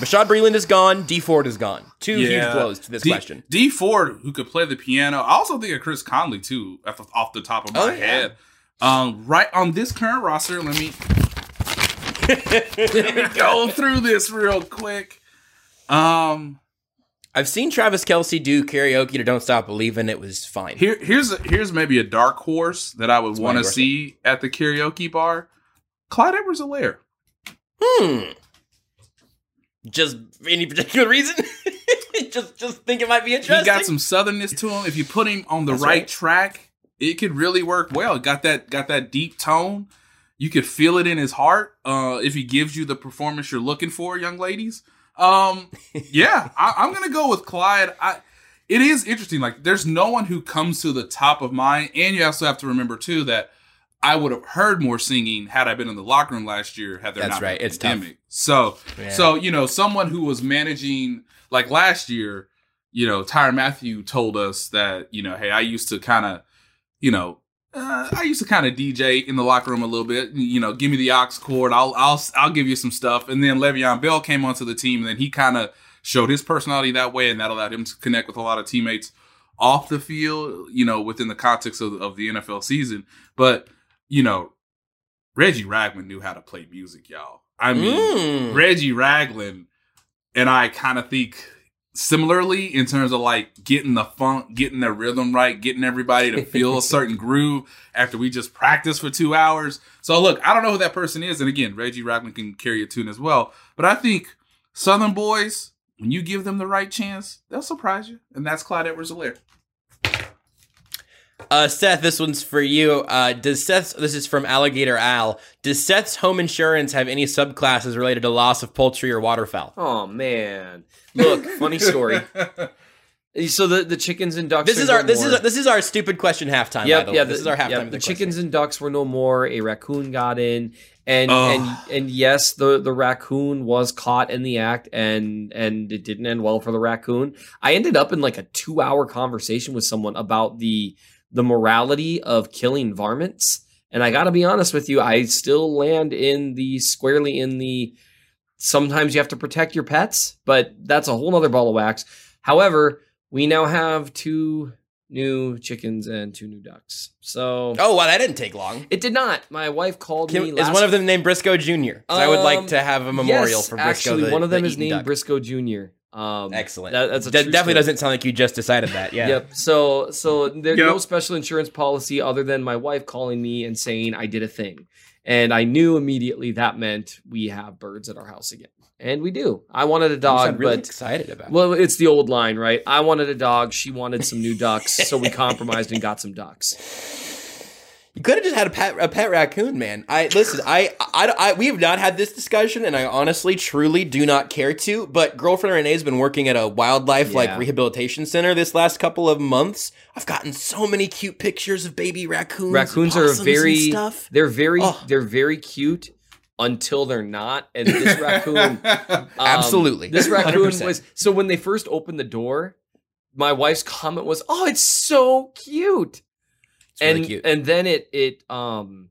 Bashaud Breeland is gone. Dee Ford is gone. Two huge blows to this D, question. Dee Ford, who could play the piano. I also think of Chris Conley too, off the, off the top of my Oh, yeah. head. Um, right on this current roster, let me let me go through this real quick. Um, I've seen Travis Kelce do karaoke to "Don't Stop Believing." It was fine. here here's a, here's maybe a dark horse that I would want to see at the karaoke bar. Clyde Edwards-Helaire. Hmm. Just for any particular reason? just just think it might be interesting. He got some southernness to him. If you put him on the right, right. track, it could really work well. Got that got that deep tone. You could feel it in his heart. Uh, if he gives you the performance you're looking for, young ladies. Um, yeah, I, I'm gonna go with Clyde. I. It is interesting. Like, there's no one who comes to the top of mind, and you also have to remember too that I would have heard more singing had I been in the locker room last year. Had there That's not right. been a It's tough. pandemic. So, Yeah. so you know, someone who was managing like last year, you know, Tyrann Mathieu told us that, you know, hey, I used to kind of, you know, uh, I used to kind of DJ in the locker room a little bit. You know, give me the aux cord. I'll I'll I'll give you some stuff. And then Le'Veon Bell came onto the team, and then he kind of showed his personality that way, and that allowed him to connect with a lot of teammates off the field. You know, within the context of, of the NFL season. But you know, Reggie Ragland knew how to play music, y'all. I mean, Mm. Reggie Ragland and I kind of think similarly in terms of like getting the funk, getting the rhythm right, getting everybody to feel a certain groove after we just practice for two hours. So look, I don't know who that person is, and again, Reggie Ragland can carry a tune as well. But I think Southern boys, when you give them the right chance, they'll surprise you, and that's Clyde Edwards-Helaire. Uh, Seth, this one's for you. Uh, does Seth's, this is from Alligator Al, does Seth's home insurance have any subclasses related to loss of poultry or waterfowl? Oh man! Look, funny story. So the, the chickens and ducks. This are is no our this more. is this is our stupid question halftime. Yep, by the way. yeah, this the- is our halftime. yep, of the the question. chickens and ducks were no more. A raccoon got in, and Oh. and and yes, the the raccoon was caught in the act, and and it didn't end well for the raccoon. I ended up in like a two hour conversation with someone about the the morality of killing varmints, and I got to be honest with you, I still land in the squarely in the. Sometimes you have to protect your pets, but that's a whole nother ball of wax. However, we now have two new chickens and two new ducks. So Oh wow, that didn't take long. it did not. My wife called Can- me. is one of them named Briscoe Jr.? 'Cause I would like Um, to have a memorial yes, for Briscoe. Actually, the- one of them the is named duck. Briscoe Jr. Um, Excellent. that- that's a That definitely story. doesn't sound like you just decided that. Yeah. Yep. So so there's Yep. no special insurance policy other than my wife calling me and saying I did a thing, and I knew immediately that meant we have birds at our house again, and we do. I wanted a dog, really but excited about. it. well, it's the old line, right? I wanted a dog. She wanted some new ducks, so we compromised and got some ducks. You could have just had a pet, a pet raccoon, man. I listen. I, I, I, we have not had this discussion, and I honestly, truly do not care to. But girlfriend Renee has been working at a wildlife like Yeah. rehabilitation center this last couple of months. I've gotten so many cute pictures of baby raccoons. Raccoons and are possums very, and stuff. they're very, Oh. they're very cute until they're not. And this raccoon, um, Absolutely. this raccoon 100%. was. So when they first opened the door, my wife's comment was, "Oh, it's so cute." Really and cute. and then it it um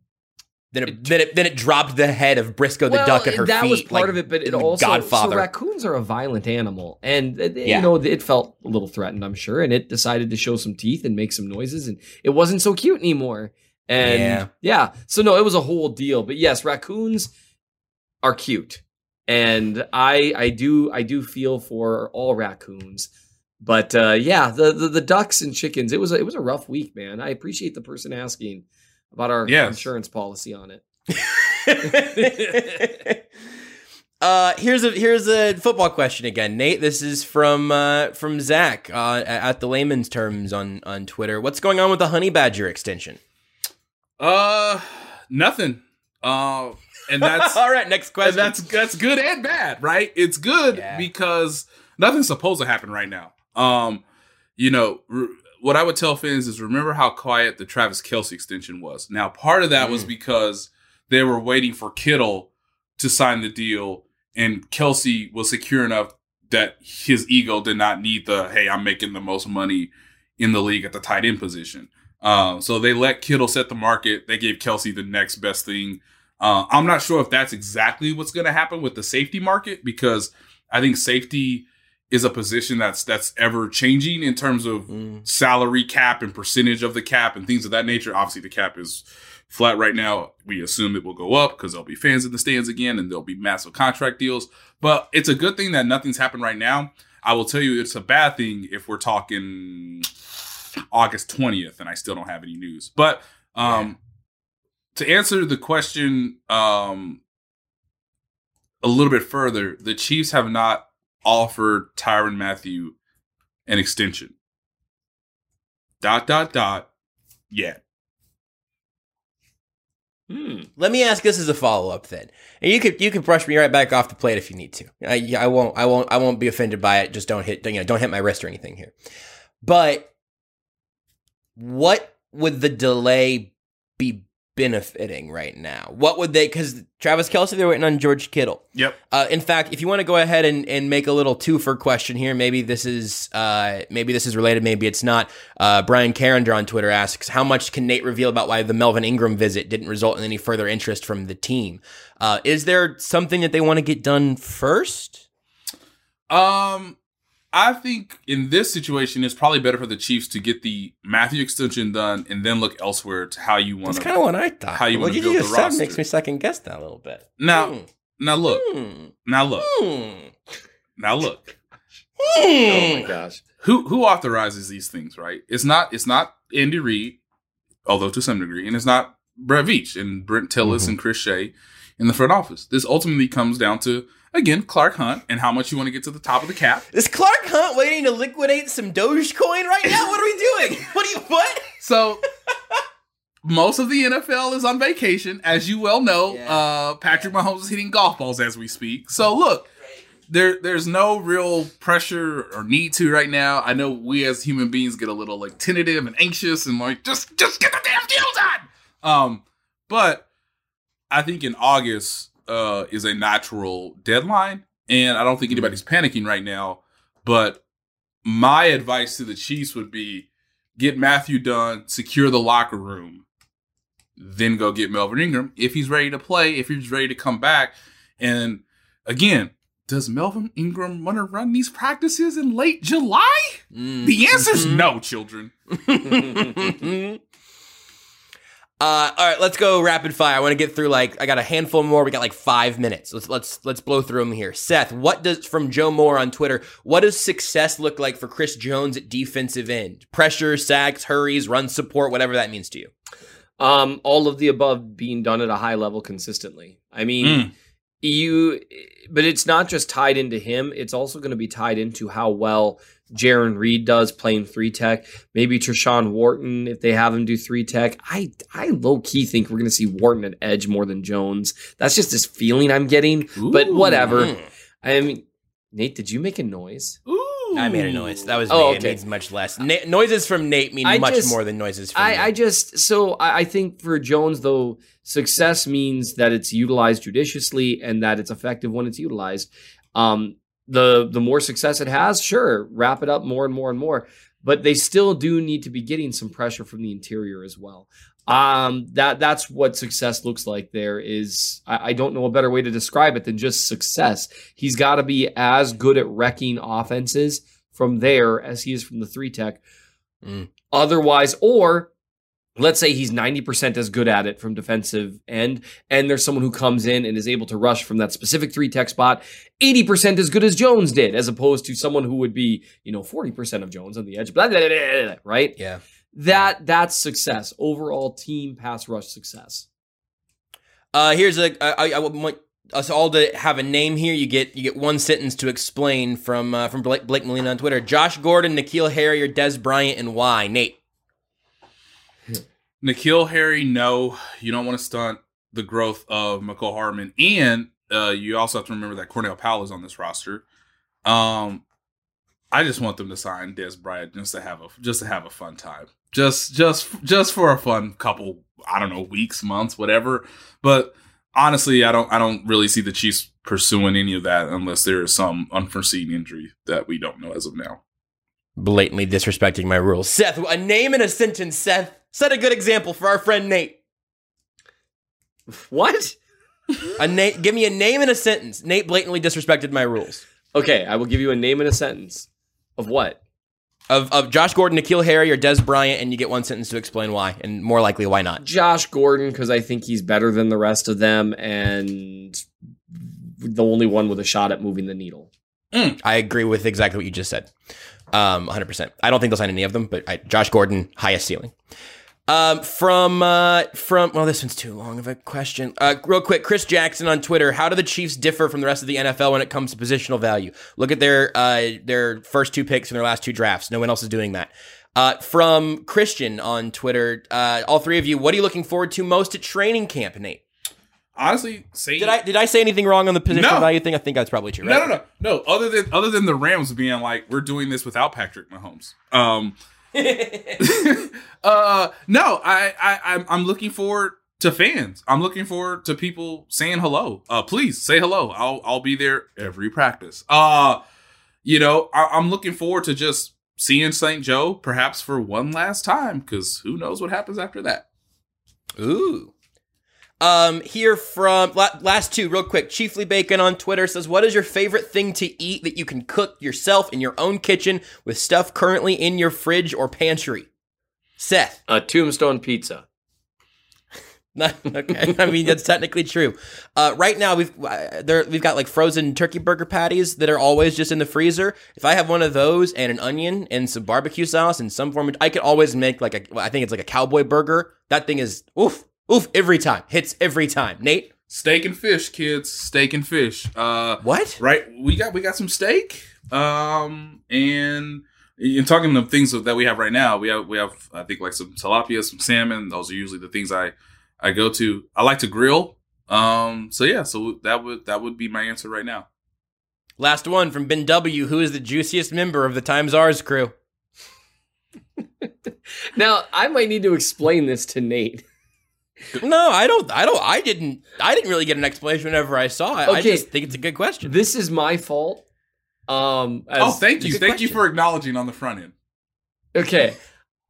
Then it, then it then it dropped the head of Briscoe the duck at her that feet. That was part like of it, but it also Godfather. so raccoons are a violent animal, and uh, Yeah. you know it felt a little threatened, I'm sure, and it decided to show some teeth and make some noises, and it wasn't so cute anymore. And Yeah. yeah, so no, it was a whole deal. But yes, raccoons are cute, and I I do I do feel for all raccoons. But uh, yeah, the, the the ducks and chickens, it was a, it was a rough week, man. I appreciate the person asking about our Yes. insurance policy on it. uh, here's a here's a football question again, Nate. This is from uh, from Zach uh, at the layman's terms on on Twitter. What's going on with the honey badger extension? Uh, nothing. Uh, and that's all right. Next question. that's that's good and bad, right? It's good Yeah. because nothing's supposed to happen right now. Um, you know, r- what I would tell fans is remember how quiet the Travis Kelce extension was. Now, part of that was because they were waiting for Kittle to sign the deal, and Kelce was secure enough that his ego did not need the hey, I'm making the most money in the league at the tight end position. Um, so they let Kittle set the market. They gave Kelce the next best thing. Uh, I'm not sure if that's exactly what's going to happen with the safety market because I think safety is a position that's that's ever changing in terms of Mm. salary cap and percentage of the cap and things of that nature. Obviously, the cap is flat right now. We assume it will go up because there'll be fans in the stands again and there'll be massive contract deals. But it's a good thing that nothing's happened right now. I will tell you, it's a bad thing if we're talking August 20th and I still don't have any news. But um, to answer the question um, a little bit further, the Chiefs have not offered Tyrann Mathieu an extension. Dot dot dot. Yeah. Hmm. Let me ask this as a follow up then, and you could you could brush me right back off the plate if you need to. I, I won't I won't I won't be offended by it. Just don't hit you know don't hit my wrist or anything here. But what would the delay be benefiting right now? What would they? Because Travis Kelce, they're waiting on George Kittle. Yep. Uh, in fact, if you want to go ahead and, and make a little twofer question here, maybe this is uh, maybe this is related, maybe it's not. Uh, Brian Carringer on Twitter asks, "How much can Nate reveal about why the Melvin Ingram visit didn't result in any further interest from the team? Uh, is there something that they want to get done first? Um, I think in this situation, it's probably better for the Chiefs to get the Mathieu extension done and then look elsewhere to how you want to. That's to. kind of what I thought. How you what want to you build just the said roster. makes me second guess that a little bit. Now, Hmm. now look, Hmm. now look, Hmm. now look. Oh my gosh. Who who authorizes these things? Right? It's not it's not Andy Reid, although to some degree, and it's not Brett Veach and Brandt Tilis Mm-hmm. and Chris Shea in the front office. This ultimately comes down to again Clark Hunt and how much you want to get to the top of the cap. Is Clark Hunt waiting to liquidate some Dogecoin right now? What are we doing? What do you what? So most of the NFL is on vacation, as you well know. Yeah. Uh, Patrick Mahomes is hitting golf balls as we speak. So look, there there's no real pressure or need to right now. I know we as human beings get a little like tentative and anxious and like just just get the damn deal done. Um, but I think in August uh is a natural deadline, and I don't think mm-hmm. anybody's panicking right now. But my advice to the Chiefs would be get Mathieu done, secure the locker room, then go get Melvin Ingram if he's ready to play, if he's ready to come back. And again, does Melvin Ingram want to run these practices in late July? Mm. The answer's mm-hmm. no, children. Uh, all right, let's go rapid fire. I want to get through like I got a handful more. We got like five minutes. Let's let's let's blow through them here. Seth, what does from Joe Moore on Twitter? What does success look like for Chris Jones at defensive end? Pressure, sacks, hurries, run support, whatever that means to you. Um, all of the above being done at a high level consistently. I mean, Mm. you, but it's not just tied into him. It's also going to be tied into how well Jarran Reed does playing three tech. Maybe Tershawn Wharton if they have him do three tech. I I low key think we're going to see Wharton at edge more than Jones. That's just this feeling I'm getting. But Ooh. whatever. I mean, Nate, did you make a noise? Ooh. I made a noise. That was Oh, me. okay. It means much less. Na- noises from Nate mean I much just- more than noises from I, me. I just so I, I think for Jones though success means that it's utilized judiciously and that it's effective when it's utilized. Um, the the more success it has, sure, wrap it up more and more and more. But they still do need to be getting some pressure from the interior as well. Um, that that's what success looks like. There is I, I don't know a better way to describe it than just success. He's got to be as good at wrecking offenses from there as he is from the three tech. Mm. Otherwise, or let's say he's 90% as good at it from defensive end, and there's someone who comes in and is able to rush from that specific three tech spot 80% as good as Jones did, as opposed to someone who would be, you know, 40% of Jones on the edge, blah, blah, blah, right? yeah. That that's success. Overall team pass rush success. Uh, here's a. I, I, I want us all to have a name here. You get you get one sentence to explain from uh, from Blake, Blake Molina on Twitter. Josh Gordon, N'Keal Harry, or Dez Bryant, and why? Nate. N'Keal Harry, no, you don't want to stunt the growth of Mecole Hardman, and uh, you also have to remember that Cornell Powell is on this roster. Um, I just want them to sign Dez Bryant just to have a just to have a fun time, just just just for a fun couple, I don't know, weeks, months, whatever. But honestly, I don't I don't really see the Chiefs pursuing any of that unless there is some unforeseen injury that we don't know as of now. Blatantly disrespecting my rules. Seth, a name and a sentence. Seth, set a good example for our friend Nate. What? A Nate, give me a name and a sentence. Nate blatantly disrespected my rules. Okay, I will give you a name and a sentence. Of what? Of of Josh Gordon, N'Keal Harry, or Dez Bryant, and you get one sentence to explain why, and more likely why not. Josh Gordon, because I think he's better than the rest of them and the only one with a shot at moving the needle. I agree with exactly what you just said. Um, 100%. I don't think they'll sign any of them, but I, Josh Gordon, highest ceiling. Um, from uh, from well, this one's too long of a question. Uh, real quick, Chris Jackson on Twitter. How do the Chiefs differ from the rest of the NFL when it comes to positional value? Look at their uh, their first two picks in their last two drafts. No one else is doing that. Uh, from Christian on Twitter. Uh, all three of you. What are you looking forward to most at training camp, Nate? Honestly, say Did I did I say anything wrong on the positional No. value thing? I think that's probably true. Right? No, no, no, no. Other than other than the Rams being like, we're doing this without Patrick Mahomes. Um, uh, no, I, I, I'm, looking forward to fans. I'm looking forward to people saying hello. Uh, please say hello. I'll I'll be there every practice. Uh, you know, I, I'm looking forward to just seeing St. Joe perhaps for one last time because who knows what happens after that. Ooh. Um, here from la- last two, real quick. Chiefly Bacon on Twitter says, "What is your favorite thing to eat that you can cook yourself in your own kitchen with stuff currently in your fridge or pantry?" Seth, A tombstone pizza. okay. I mean, that's technically true. Uh, right now, we've uh, there we've got like frozen turkey burger patties that are always just in the freezer. If I have one of those and an onion and some barbecue sauce and some form, of, I could always make like a. I think it's like a cowboy burger. That thing is oof oof every time. Hits every time. Nate, Steak and fish, kids. Steak and fish. Uh, what? Right. We got we got some steak. Um, and in talking of things that we have right now, we have we have I think like some tilapia, some salmon. Those are usually the things I I go to. I like to grill. Um, so yeah, so that would that would be my answer right now. last one from Ben W. Who is the juiciest member of the Times R's crew? Now, I might need to explain this to Nate. No, I don't. I don't. I didn't. I didn't really get an explanation whenever I saw it. I just think it's a good question. This is my fault. Um, as- oh, thank you, good thank you for acknowledging on the front end. Okay.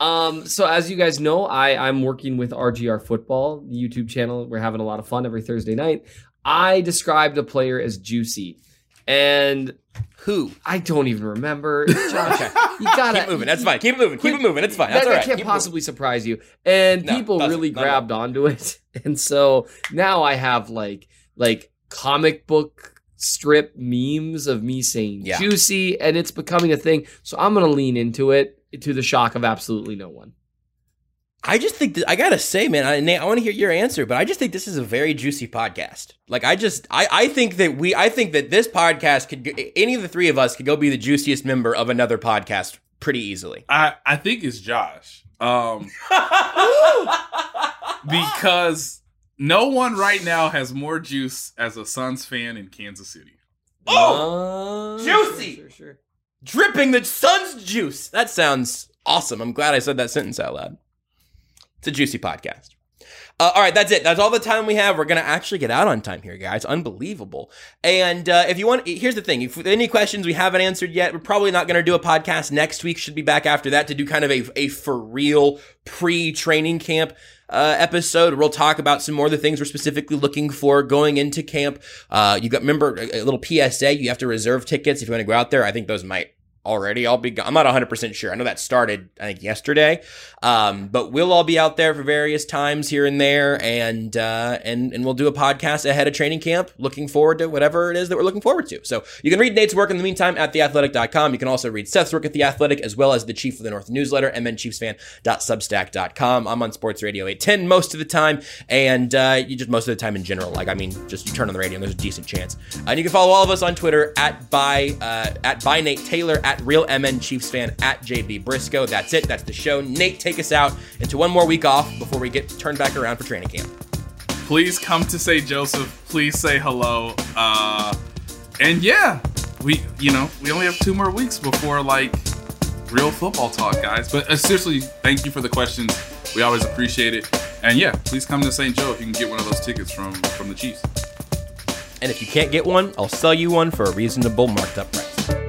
Um, so as you guys know, I, I'm working with RGR Football, the YouTube channel. We're having a lot of fun every Thursday night. I described a player as juicy. And Who? I don't even remember. Josh, you gotta Keep moving. That's fine. Keep it moving. Keep it moving. It's fine. that, That's all that right. can't Keep possibly surprise you. And No, people really Not grabbed onto it. And so now I have like like comic book strip memes of me saying Yeah. juicy and it's becoming a thing. So I'm gonna lean into it to the shock of absolutely no one. I just think that I gotta say, man, I, Nate, I want to hear your answer, but I just think this is a very juicy podcast. Like, I just, I, I think that we, I think that this podcast could, any of the three of us could go be the juiciest member of another podcast pretty easily. I I think it's Josh. Um, because no one right now has more juice as a Suns fan in Kansas City. Oh, Uh, juicy! Sure, sure, sure. dripping the sun's juice. That sounds awesome. I'm glad I said that sentence out loud. It's a juicy podcast. Uh, all right, that's it. That's all the time we have. We're gonna actually get out on time here, guys. Unbelievable. And uh, if you want, here's the thing: if any questions we haven't answered yet, we're probably not gonna do a podcast next week. Should be back after that to do kind of a a for real pre-training camp uh, episode. We'll talk about some more of the things we're specifically looking for going into camp. Uh, you got remember a, a little PSA. You have to reserve tickets if you want to go out there. I think those might already all be. I'm not 100 percent sure. I know that started I think yesterday, um, but we'll all be out there for various times here and there, and uh, and and we'll do a podcast ahead of training camp. Looking forward to whatever it is that we're looking forward to. So you can read Nate's work in the meantime at theathletic.com. You can also read Seth's work at the Athletic as well as the Chief of the North newsletter, mnchiefsfan.substack.com. I'm on Sports Radio 810 most of the time, and uh, you just most of the time in general. Like I mean, just you turn on the radio and there's a decent chance. And you can follow all of us on Twitter at by uh, at by Nate Taylor at real MN Chiefs fan at JB Briscoe. That's it. That's the show. Nate, take us out into one more week off before we get turned back around for training camp. Please come to say Joseph. Please say hello. Uh, and yeah, we you know we only have two more weeks before like real football talk, guys. But uh, seriously, thank you for the questions. We always appreciate it. And yeah, please come to St. Joe if you can get one of those tickets from from the Chiefs. And if you can't get one, I'll sell you one for a reasonable marked up price.